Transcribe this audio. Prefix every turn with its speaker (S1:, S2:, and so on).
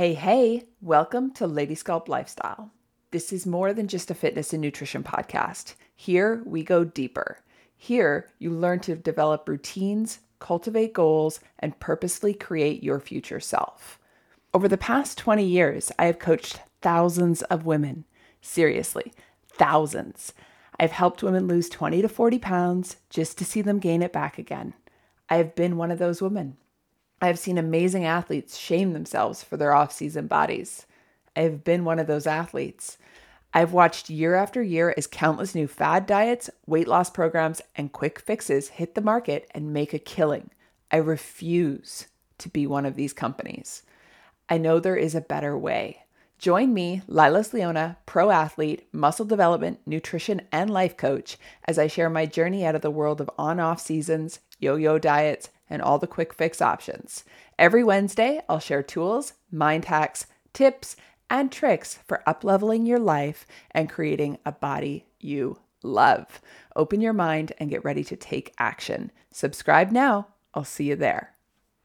S1: Hey, hey, welcome to Lady Sculpt Lifestyle. This is more than just a fitness and nutrition podcast. Here we go deeper. Here you learn to develop routines, cultivate goals, and purposely create your future self. Over the past 20 years, I have coached thousands of women. Seriously, thousands. I've helped women lose 20 to 40 pounds just to see them gain it back again. I have been one of those women. I have seen amazing athletes shame themselves for their off season bodies. I have been one of those athletes. I've watched year after year as countless new fad diets, weight loss programs, and quick fixes hit the market and make a killing. I refuse to be one of these companies. I know there is a better way. Join me, Lilas Leona, pro athlete, muscle development, nutrition, and life coach, as I share my journey out of the world of on off seasons, yo yo diets, and all the quick fix options. Every Wednesday, I'll share tools, mind hacks, tips, and tricks for upleveling your life and creating a body you love. Open your mind and get ready to take action. Subscribe now. I'll see you there.